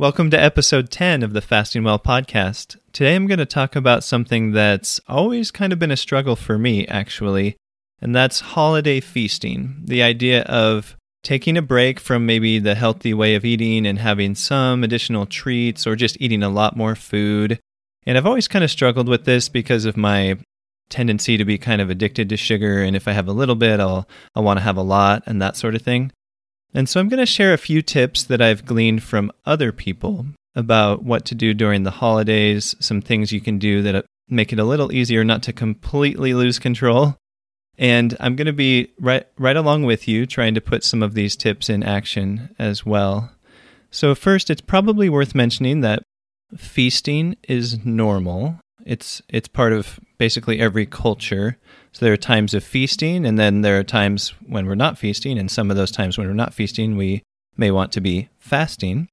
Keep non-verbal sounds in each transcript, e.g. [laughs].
Welcome to episode 10 of the Fasting Well podcast. Today I'm going to talk about something that's always kind of been a struggle for me, actually, and that's holiday feasting. The idea of taking a break from maybe the healthy way of eating and having some additional treats or just eating a lot more food. And I've always kind of struggled with this because of my tendency to be kind of addicted to sugar and if I have a little bit I'll I want to have a lot and that sort of thing. And so I'm going to share a few tips that I've gleaned from other people about what to do during the holidays, some things you can do that uh, make it a little easier not to completely lose control. And I'm going to be right right along with you trying to put some of these tips in action as well. So first, it's probably worth mentioning that feasting is normal. It's it's part of basically every culture. So there are times of feasting, and then there are times when we're not feasting, and some of those times when we're not feasting, we may want to be fasting.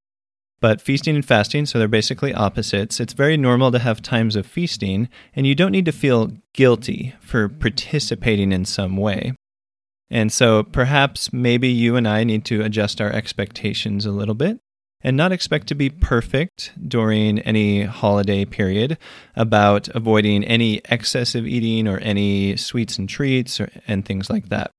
But feasting and fasting, so they're basically opposites. It's very normal to have times of feasting, and you don't need to feel guilty for participating in some way. And so perhaps maybe you and I need to adjust our expectations a little bit and not expect to be perfect during any holiday period about avoiding any excessive eating or any sweets and treats or, and things like that.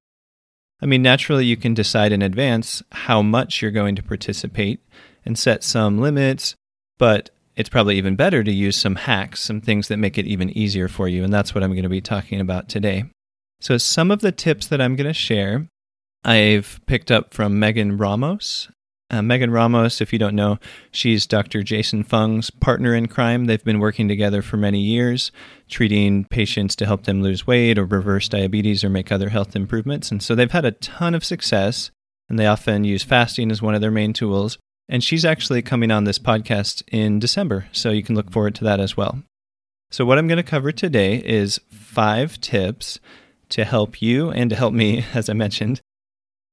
I mean, naturally, you can decide in advance how much you're going to participate and set some limits, but it's probably even better to use some hacks, some things that make it even easier for you. And that's what I'm going to be talking about today. So, some of the tips that I'm going to share, I've picked up from Megan Ramos uh, Megan Ramos, if you don't know, she's Dr. Jason Fung's partner in crime. They've been working together for many years, treating patients to help them lose weight or reverse diabetes or make other health improvements. And so they've had a ton of success, and they often use fasting as one of their main tools. And she's actually coming on this podcast in December, so you can look forward to that as well. So, what I'm going to cover today is five tips to help you and to help me, [laughs] as I mentioned,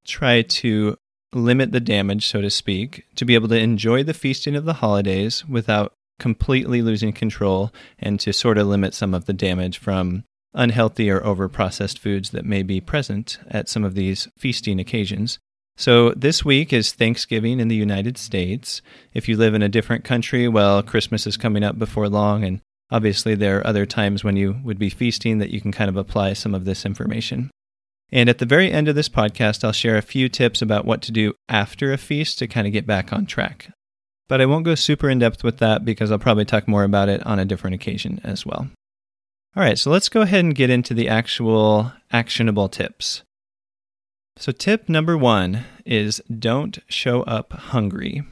try to limit the damage, so to speak, to be able to enjoy the feasting of the holidays without completely losing control and to sort of limit some of the damage from unhealthy or over processed foods that may be present at some of these feasting occasions. So, this week is Thanksgiving in the United States. If you live in a different country, well, Christmas is coming up before long, and obviously there are other times when you would be feasting that you can kind of apply some of this information. And at the very end of this podcast, I'll share a few tips about what to do after a feast to kind of get back on track. But I won't go super in depth with that because I'll probably talk more about it on a different occasion as well. All right, so let's go ahead and get into the actual actionable tips. So, tip number one is don't show up hungry.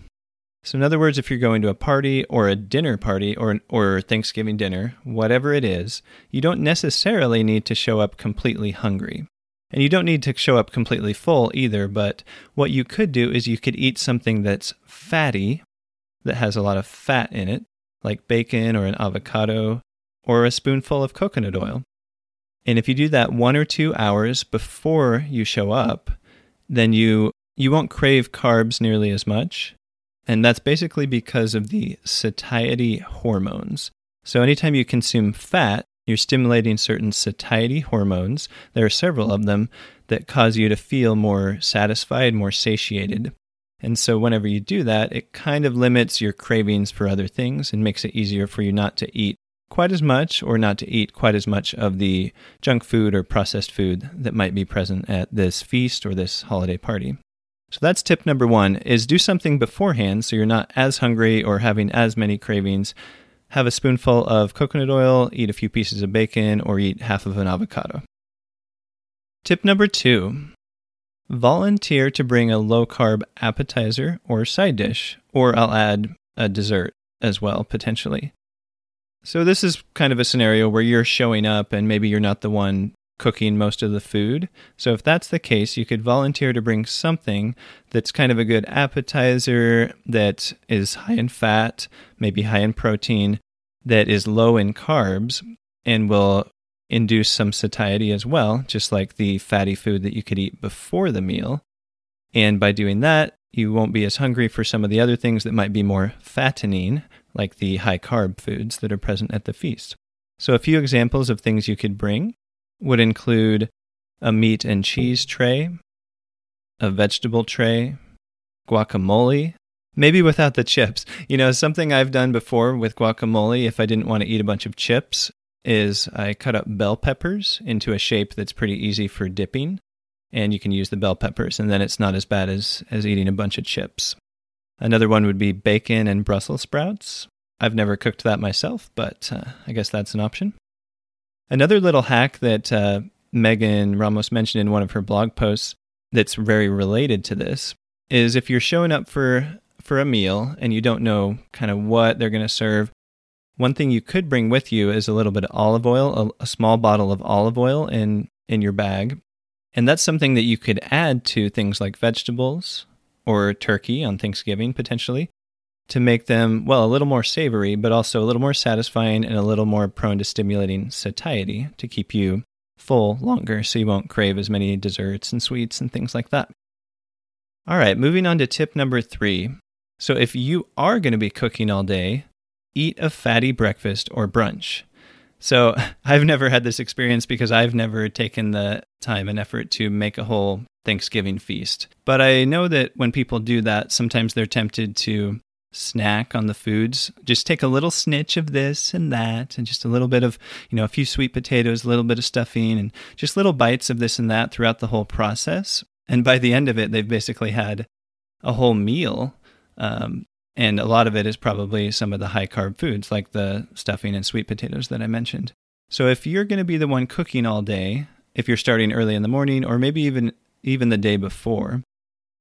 So, in other words, if you're going to a party or a dinner party or, or Thanksgiving dinner, whatever it is, you don't necessarily need to show up completely hungry. And you don't need to show up completely full either, but what you could do is you could eat something that's fatty, that has a lot of fat in it, like bacon or an avocado, or a spoonful of coconut oil. And if you do that one or two hours before you show up, then you you won't crave carbs nearly as much. And that's basically because of the satiety hormones. So anytime you consume fat, you're stimulating certain satiety hormones. There are several of them that cause you to feel more satisfied, more satiated. And so, whenever you do that, it kind of limits your cravings for other things and makes it easier for you not to eat quite as much or not to eat quite as much of the junk food or processed food that might be present at this feast or this holiday party. So that's tip number 1 is do something beforehand so you're not as hungry or having as many cravings have a spoonful of coconut oil, eat a few pieces of bacon, or eat half of an avocado. Tip number two volunteer to bring a low carb appetizer or side dish, or I'll add a dessert as well, potentially. So, this is kind of a scenario where you're showing up and maybe you're not the one cooking most of the food. So, if that's the case, you could volunteer to bring something that's kind of a good appetizer that is high in fat, maybe high in protein, that is low in carbs, and will induce some satiety as well, just like the fatty food that you could eat before the meal. And by doing that, you won't be as hungry for some of the other things that might be more fattening, like the high carb foods that are present at the feast. So, a few examples of things you could bring would include a meat and cheese tray, a vegetable tray, guacamole, Maybe without the chips. You know, something I've done before with guacamole, if I didn't want to eat a bunch of chips, is I cut up bell peppers into a shape that's pretty easy for dipping. And you can use the bell peppers, and then it's not as bad as, as eating a bunch of chips. Another one would be bacon and Brussels sprouts. I've never cooked that myself, but uh, I guess that's an option. Another little hack that uh, Megan Ramos mentioned in one of her blog posts that's very related to this is if you're showing up for for a meal and you don't know kind of what they're going to serve, one thing you could bring with you is a little bit of olive oil, a, a small bottle of olive oil in in your bag. And that's something that you could add to things like vegetables or turkey on Thanksgiving potentially to make them, well, a little more savory, but also a little more satisfying and a little more prone to stimulating satiety to keep you full longer so you won't crave as many desserts and sweets and things like that. All right, moving on to tip number three. So, if you are going to be cooking all day, eat a fatty breakfast or brunch. So, [laughs] I've never had this experience because I've never taken the time and effort to make a whole Thanksgiving feast. But I know that when people do that, sometimes they're tempted to snack on the foods. Just take a little snitch of this and that, and just a little bit of, you know, a few sweet potatoes, a little bit of stuffing, and just little bites of this and that throughout the whole process. And by the end of it, they've basically had a whole meal. Um, and a lot of it is probably some of the high carb foods like the stuffing and sweet potatoes that I mentioned. So if you're going to be the one cooking all day, if you're starting early in the morning or maybe even even the day before,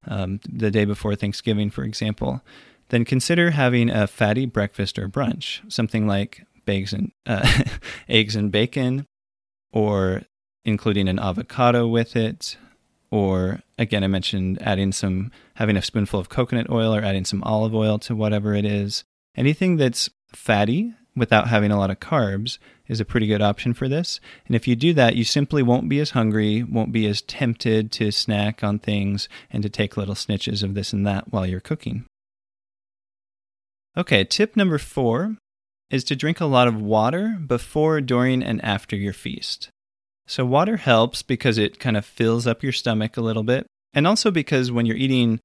um, the day before Thanksgiving, for example, then consider having a fatty breakfast or brunch, something like eggs and uh, [laughs] eggs and bacon, or including an avocado with it, or again, I mentioned adding some, having a spoonful of coconut oil or adding some olive oil to whatever it is. Anything that's fatty without having a lot of carbs is a pretty good option for this. And if you do that, you simply won't be as hungry, won't be as tempted to snack on things and to take little snitches of this and that while you're cooking. Okay, tip number four is to drink a lot of water before, during, and after your feast. So, water helps because it kind of fills up your stomach a little bit. And also because when you're eating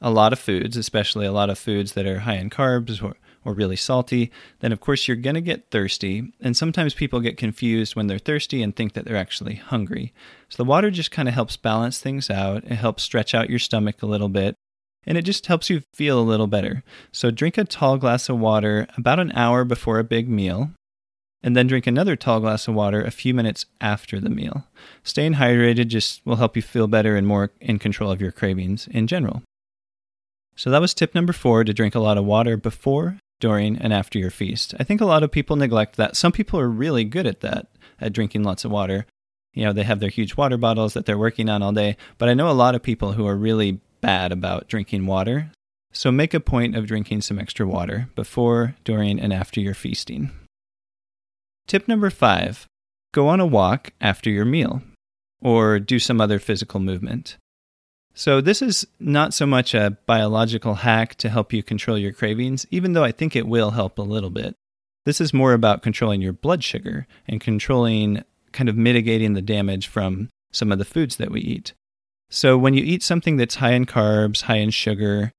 a lot of foods, especially a lot of foods that are high in carbs or, or really salty, then of course you're going to get thirsty. And sometimes people get confused when they're thirsty and think that they're actually hungry. So, the water just kind of helps balance things out. It helps stretch out your stomach a little bit. And it just helps you feel a little better. So, drink a tall glass of water about an hour before a big meal and then drink another tall glass of water a few minutes after the meal. Staying hydrated just will help you feel better and more in control of your cravings in general. So that was tip number four to drink a lot of water before, during, and after your feast. I think a lot of people neglect that. Some people are really good at that, at drinking lots of water. You know, they have their huge water bottles that they're working on all day, but I know a lot of people who are really bad about drinking water. So make a point of drinking some extra water before, during, and after your feasting. Tip number five go on a walk after your meal or do some other physical movement. So, this is not so much a biological hack to help you control your cravings, even though I think it will help a little bit. This is more about controlling your blood sugar and controlling, kind of mitigating the damage from some of the foods that we eat. So, when you eat something that's high in carbs, high in sugar,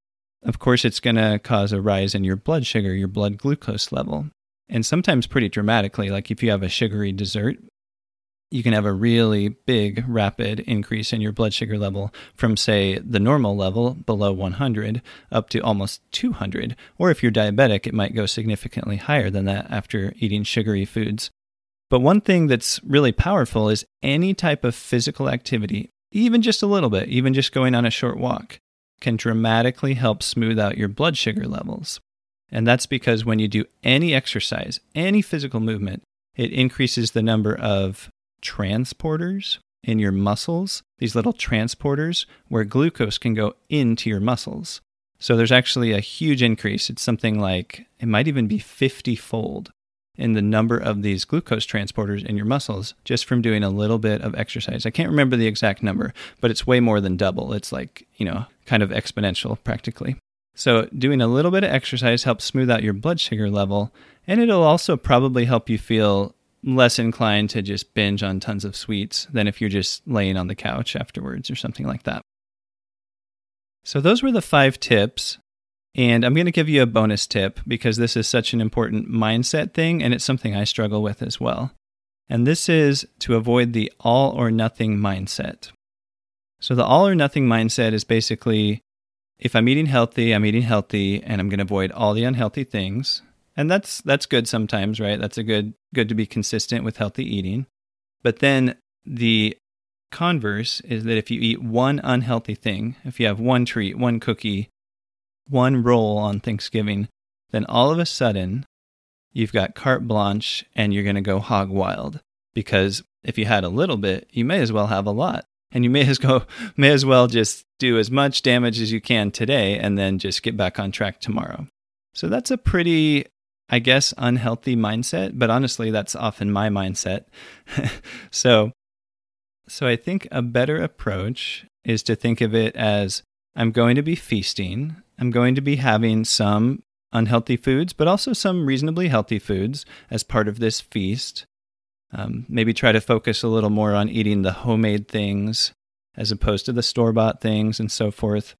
of course, it's going to cause a rise in your blood sugar, your blood glucose level and sometimes pretty dramatically. Like if you have a sugary dessert, you can have a really big, rapid increase in your blood sugar level from, say, the normal level below 100 up to almost 200. Or if you're diabetic, it might go significantly higher than that after eating sugary foods. But one thing that's really powerful is any type of physical activity, even just a little bit, even just going on a short walk, can dramatically help smooth out your blood sugar levels. And that's because when you do any exercise, any physical movement, it increases the number of transporters in your muscles, these little transporters where glucose can go into your muscles. So there's actually a huge increase. It's something like, it might even be 50 fold in the number of these glucose transporters in your muscles just from doing a little bit of exercise. I can't remember the exact number, but it's way more than double. It's like, you know, kind of exponential practically. So, doing a little bit of exercise helps smooth out your blood sugar level, and it'll also probably help you feel less inclined to just binge on tons of sweets than if you're just laying on the couch afterwards or something like that. So, those were the five tips And I'm going to give you a bonus tip because this is such an important mindset thing and it's something I struggle with as well. And this is to avoid the all or nothing mindset. So, the all or nothing mindset is basically if I'm eating healthy, I'm eating healthy and I'm going to avoid all the unhealthy things. And that's that's good sometimes, right? That's a good good to be consistent with healthy eating. But then the converse is that if you eat one unhealthy thing, if you have one treat, one cookie, one roll on Thanksgiving, then all of a sudden you've got carte blanche and you're going to go hog wild. Because if you had a little bit, you may as well have a lot. And you may as go [laughs] may as well just do as much damage as you can today and then just get back on track tomorrow. So that's a pretty I guess unhealthy mindset, but honestly that's often my mindset. [laughs] so so I think a better approach is to think of it as I'm going to be feasting. I'm going to be having some unhealthy foods, but also some reasonably healthy foods as part of this feast. Um, maybe try to focus a little more on eating the homemade things as opposed to the store bought things and so forth.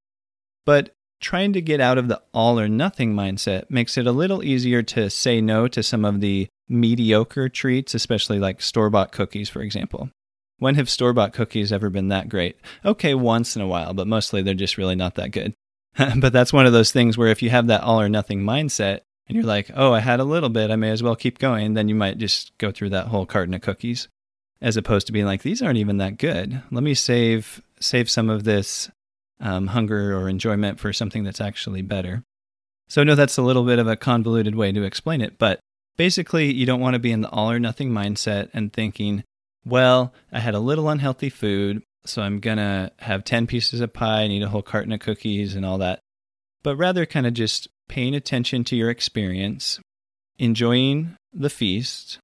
But trying to get out of the all or nothing mindset makes it a little easier to say no to some of the mediocre treats, especially like store bought cookies, for example. When have store bought cookies ever been that great? Okay, once in a while, but mostly they're just really not that good. [laughs] but that's one of those things where if you have that all or nothing mindset and you're like, oh, I had a little bit, I may as well keep going, then you might just go through that whole carton of cookies as opposed to being like, these aren't even that good. Let me save save some of this um, hunger or enjoyment for something that's actually better. So I know that's a little bit of a convoluted way to explain it, but basically you don't want to be in the all or nothing mindset and thinking, well, I had a little unhealthy food, so I'm going to have 10 pieces of pie and eat a whole carton of cookies and all that. But rather, kind of just paying attention to your experience, enjoying the feast,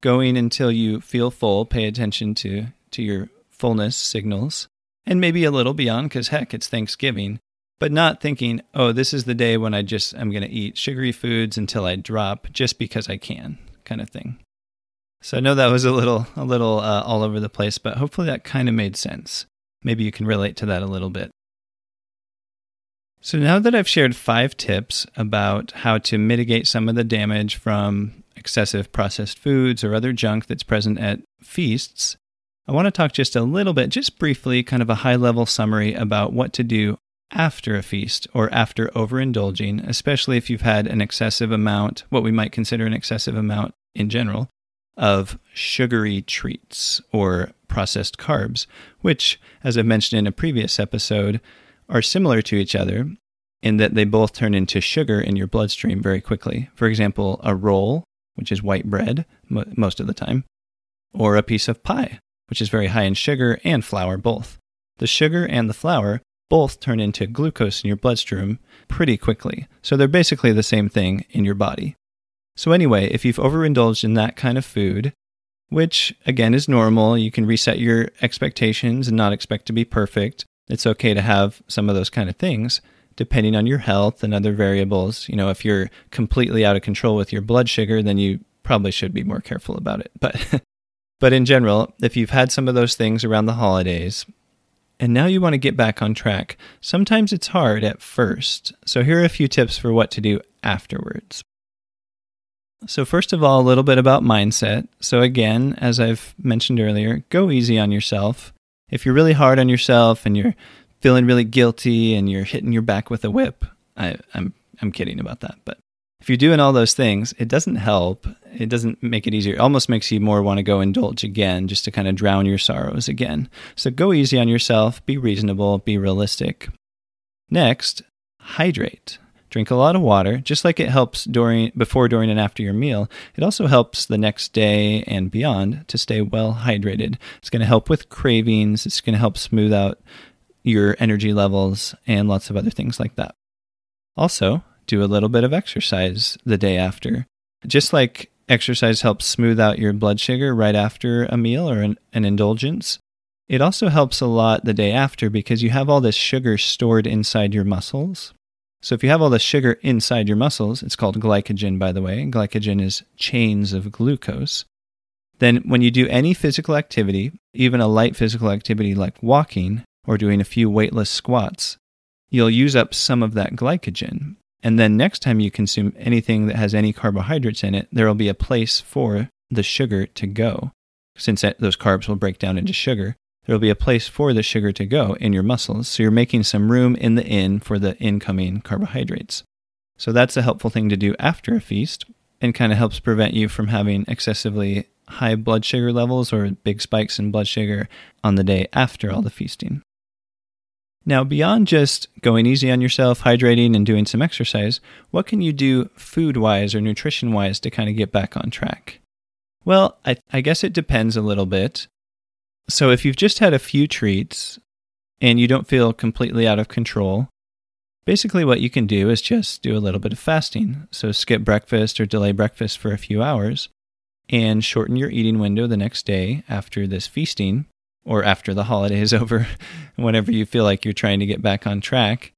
going until you feel full, pay attention to, to your fullness signals, and maybe a little beyond because heck, it's Thanksgiving. But not thinking, oh, this is the day when I just am going to eat sugary foods until I drop just because I can, kind of thing. So I know that was a little a little uh, all over the place, but hopefully that kind of made sense. Maybe you can relate to that a little bit. So now that I've shared five tips about how to mitigate some of the damage from excessive processed foods or other junk that's present at feasts, I want to talk just a little bit, just briefly, kind of a high level summary about what to do after a feast or after overindulging, especially if you've had an excessive amount, what we might consider an excessive amount in general, of sugary treats or processed carbs, which, as I mentioned in a previous episode, are similar to each other in that they both turn into sugar in your bloodstream very quickly. For example, a roll, which is white bread most of the time, or a piece of pie, which is very high in sugar and flour both. The sugar and the flour both turn into glucose in your bloodstream pretty quickly. So they're basically the same thing in your body. So, anyway, if you've overindulged in that kind of food, which again is normal, you can reset your expectations and not expect to be perfect. It's okay to have some of those kind of things depending on your health and other variables. You know, if you're completely out of control with your blood sugar, then you probably should be more careful about it. But [laughs] but in general, if you've had some of those things around the holidays and now you want to get back on track, sometimes it's hard at first. So here are a few tips for what to do afterwards. So, first of all, a little bit about mindset. So, again, as I've mentioned earlier, go easy on yourself. If you're really hard on yourself and you're feeling really guilty and you're hitting your back with a whip, I, I'm I'm kidding about that. But if you're doing all those things, it doesn't help. It doesn't make it easier. It almost makes you more want to go indulge again, just to kind of drown your sorrows again. So go easy on yourself. Be reasonable. Be realistic. Next, hydrate. Drink a lot of water, just like it helps during, before, during, and after your meal. It also helps the next day and beyond to stay well hydrated. It's going to help with cravings. It's going to help smooth out your energy levels and lots of other things like that. Also, do a little bit of exercise the day after. Just like exercise helps smooth out your blood sugar right after a meal or an, an indulgence, it also helps a lot the day after because you have all this sugar stored inside your muscles. So if you have all the sugar inside your muscles, it's called glycogen, by the way. Glycogen is chains of glucose. Then when you do any physical activity, even a light physical activity like walking or doing a few weightless squats, you'll use up some of that glycogen. And then next time you consume anything that has any carbohydrates in it, there will be a place for the sugar to go. Since those carbs will break down into sugar, there will be a place for the sugar to go in your muscles. So you're making some room in the in for the incoming carbohydrates. So that's a helpful thing to do after a feast and kind of helps prevent you from having excessively high blood sugar levels or big spikes in blood sugar on the day after all the feasting. Now, beyond just going easy on yourself, hydrating, and doing some exercise, what can you do food wise or nutrition wise to kind of get back on track? Well, I, I, guess it depends a little bit. So, if you've just had a few treats and you don't feel completely out of control, basically what you can do is just do a little bit of fasting. So, skip breakfast or delay breakfast for a few hours and shorten your eating window the next day after this feasting or after the holiday is [laughs] over, whenever you feel like you're trying to get back on track,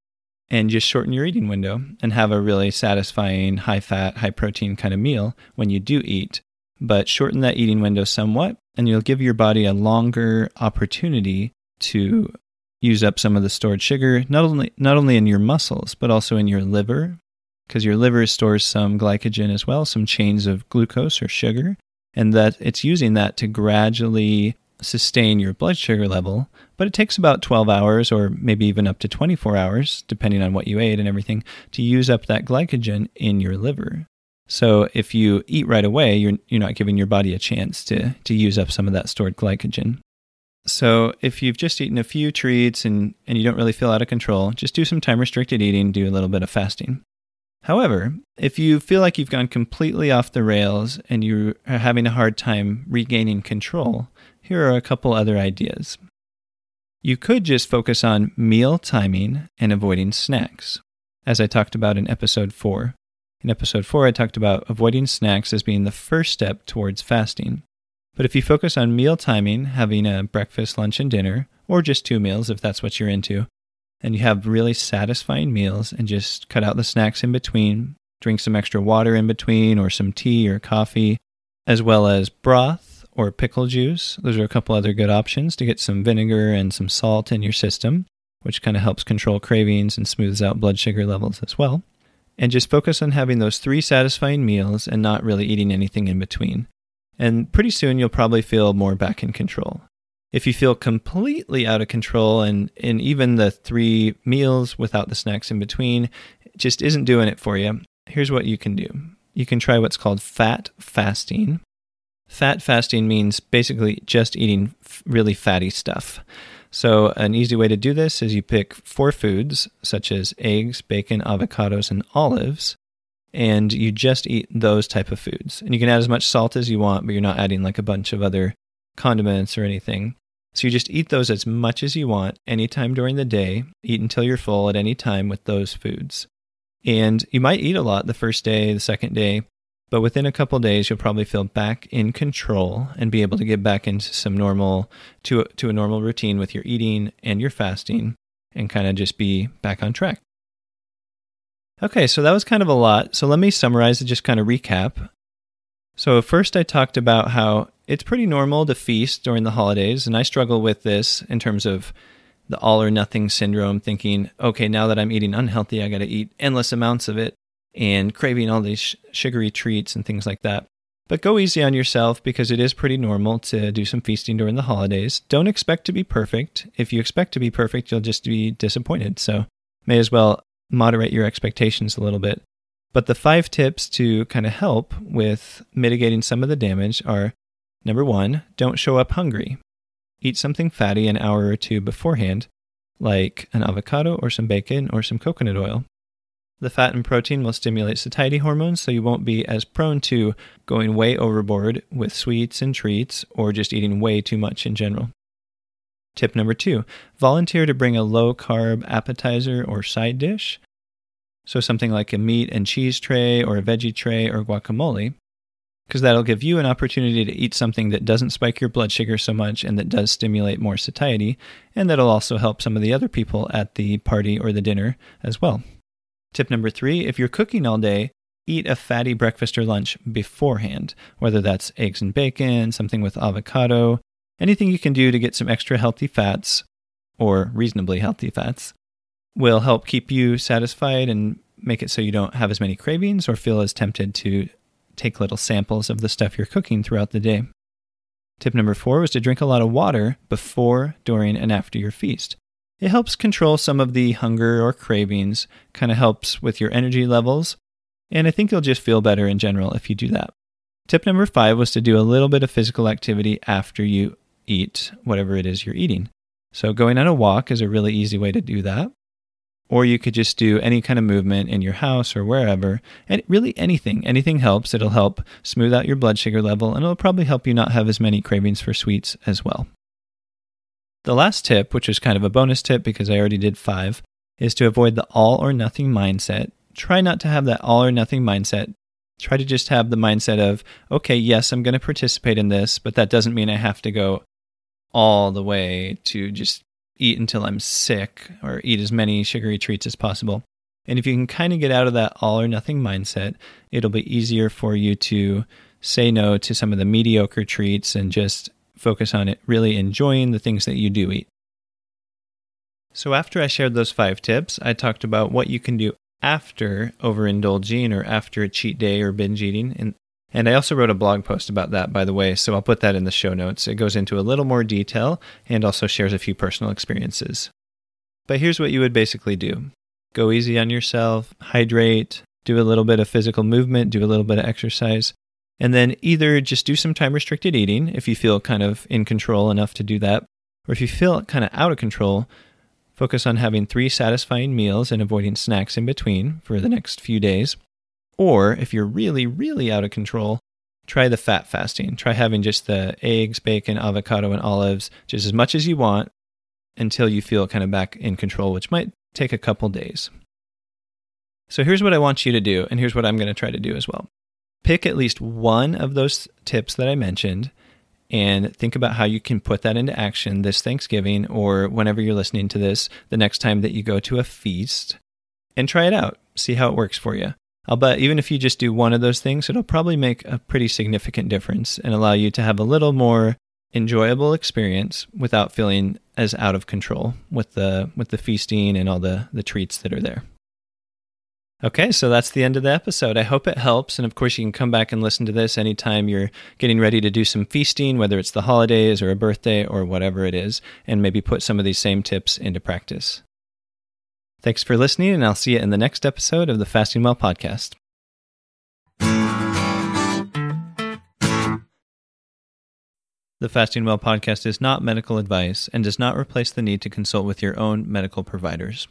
and just shorten your eating window and have a really satisfying, high fat, high protein kind of meal when you do eat. But shorten that eating window somewhat, and you'll give your body a longer opportunity to use up some of the stored sugar, not only, not only in your muscles, but also in your liver, because your liver stores some glycogen as well, some chains of glucose or sugar, and that it's using that to gradually sustain your blood sugar level, but it takes about 12 hours or maybe even up to 24 hours, depending on what you ate and everything, to use up that glycogen in your liver. So if you eat right away, you're, you're not giving your body a chance to, to use up some of that stored glycogen. So if you've just eaten a few treats and, and you don't really feel out of control, just do some time restricted eating, do a little bit of fasting. However, if you feel like you've gone completely off the rails and you are having a hard time regaining control, here are a couple other ideas. You could just focus on meal timing and avoiding snacks, as I talked about in episode 4. In episode 4, I talked about avoiding snacks as being the first step towards fasting. But if you focus on meal timing, having a breakfast, lunch, and dinner, or just two meals if that's what you're into, and you have really satisfying meals and just cut out the snacks in between, drink some extra water in between, or some tea or coffee, as well as broth or pickle juice. Those are a couple other good options to get some vinegar and some salt in your system, which kind of helps control cravings and smooths out blood sugar levels as well. And just focus on having those three satisfying meals and not really eating anything in between. And pretty soon you'll probably feel more back in control. If you feel completely out of control and, and even the three meals without the snacks in between just isn't doing it for you, here's what you can do. You can try what's called fat fasting, Fat fasting means basically just eating really fatty stuff. So, an easy way to do this is you pick four foods, such as eggs, bacon, avocados, and olives, and you just eat those type of foods. And you can add as much salt as you want, but you're not adding like a bunch of other condiments or anything. So, you just eat those as much as you want anytime during the day, eat until you're full at any time with those foods. And you might eat a lot the first day, the second day, but within a couple days, you'll probably feel back in control and be able to get back into some normal to to a normal routine with your eating and your fasting, and kind of just be back on track. Okay, so that was kind of a lot. So let me summarize and just kind of recap. So first, I talked about how it's pretty normal to feast during the holidays, and I struggle with this in terms of the all or nothing syndrome, thinking, okay, now that I'm eating unhealthy, I got to eat endless amounts of it and craving all these sugary treats and things like that. But go easy on yourself because it is pretty normal to do some feasting during the holidays. Don't expect to be perfect. If you expect to be perfect, you'll just be disappointed. So, may as well moderate your expectations a little bit. But the five tips to kind of help with mitigating some of the damage are number one, don't show up hungry. Eat something fatty an hour or two beforehand, like an avocado or some bacon or some coconut oil. The fat and protein will stimulate satiety hormones, so you won't be as prone to going way overboard with sweets and treats or just eating way too much in general. Tip number two volunteer to bring a low carb appetizer or side dish. So, something like a meat and cheese tray or a veggie tray or guacamole, because that'll give you an opportunity to eat something that doesn't spike your blood sugar so much and that does stimulate more satiety, and that'll also help some of the other people at the party or the dinner as well. Tip number three if you're cooking all day, eat a fatty breakfast or lunch beforehand, whether that's eggs and bacon, something with avocado, anything you can do to get some extra healthy fats or reasonably healthy fats will help keep you satisfied and make it so you don't have as many cravings or feel as tempted to take little samples of the stuff you're cooking throughout the day. Tip number four was to drink a lot of water before, during, and after your feast. It helps control some of the hunger or cravings, kind of helps with your energy levels, and I think you'll just feel better in general if you do that. Tip number five was to do a little bit of physical activity after you eat whatever it is you're eating. So, going on a walk is a really easy way to do that. Or you could just do any kind of movement in your house or wherever. And really anything. Anything helps. It'll help smooth out your blood sugar level and it'll probably help you not have as many cravings for sweets as well. The last tip, which is kind of a bonus tip because I already did five, is to avoid the all or nothing mindset. Try not to have that all or nothing mindset. Try to just have the mindset of, okay, yes, I'm going to participate in this, but that doesn't mean I have to go all the way to just eat until I'm sick or eat as many sugary treats as possible. And if you can kind of get out of that all or nothing mindset, it'll be easier for you to say no to some of the mediocre treats and just focus on it really enjoying the things that you do eat. So, after I shared those five tips, I talked about what you can do after overindulging or after a cheat day or binge eating. And and I also wrote a blog post about that, by the way, so I'll put that in the show notes. It goes into a little more detail and also shares a few personal experiences. But here's what you would basically do go easy on yourself, hydrate, do a little bit of physical movement, do a little bit of exercise, and then either just do some time restricted eating if you feel kind of in control enough to do that, or if you feel kind of out of control, focus on having three satisfying meals and avoiding snacks in between for the next few days. Or if you're really, really out of control, try the fat fasting. Try having just the eggs, bacon, avocado, and olives just as much as you want until you feel kind of back in control, which might take a couple days. So here's what I want you to do, and here's what I'm going to try to do as well. Pick at least one of those tips that I mentioned and think about how you can put that into action this Thanksgiving or whenever you're listening to this, the next time that you go to a feast, and try it out. See how it works for you. I'll bet even if you just do one of those things, it'll probably make a pretty significant difference and allow you to have a little more enjoyable experience without feeling as out of control with the with the feasting and all the the treats that are there. Okay, so that's the end of the episode. I hope it helps. And of course, you can come back and listen to this anytime you're getting ready to do some feasting, whether it's the holidays or a birthday or whatever it is, and maybe put some of these same tips into practice. Thanks for listening, and I'll see you in the next episode of the Fasting Well podcast. The Fasting Well podcast is not medical advice and does not replace the need to consult with your own medical providers.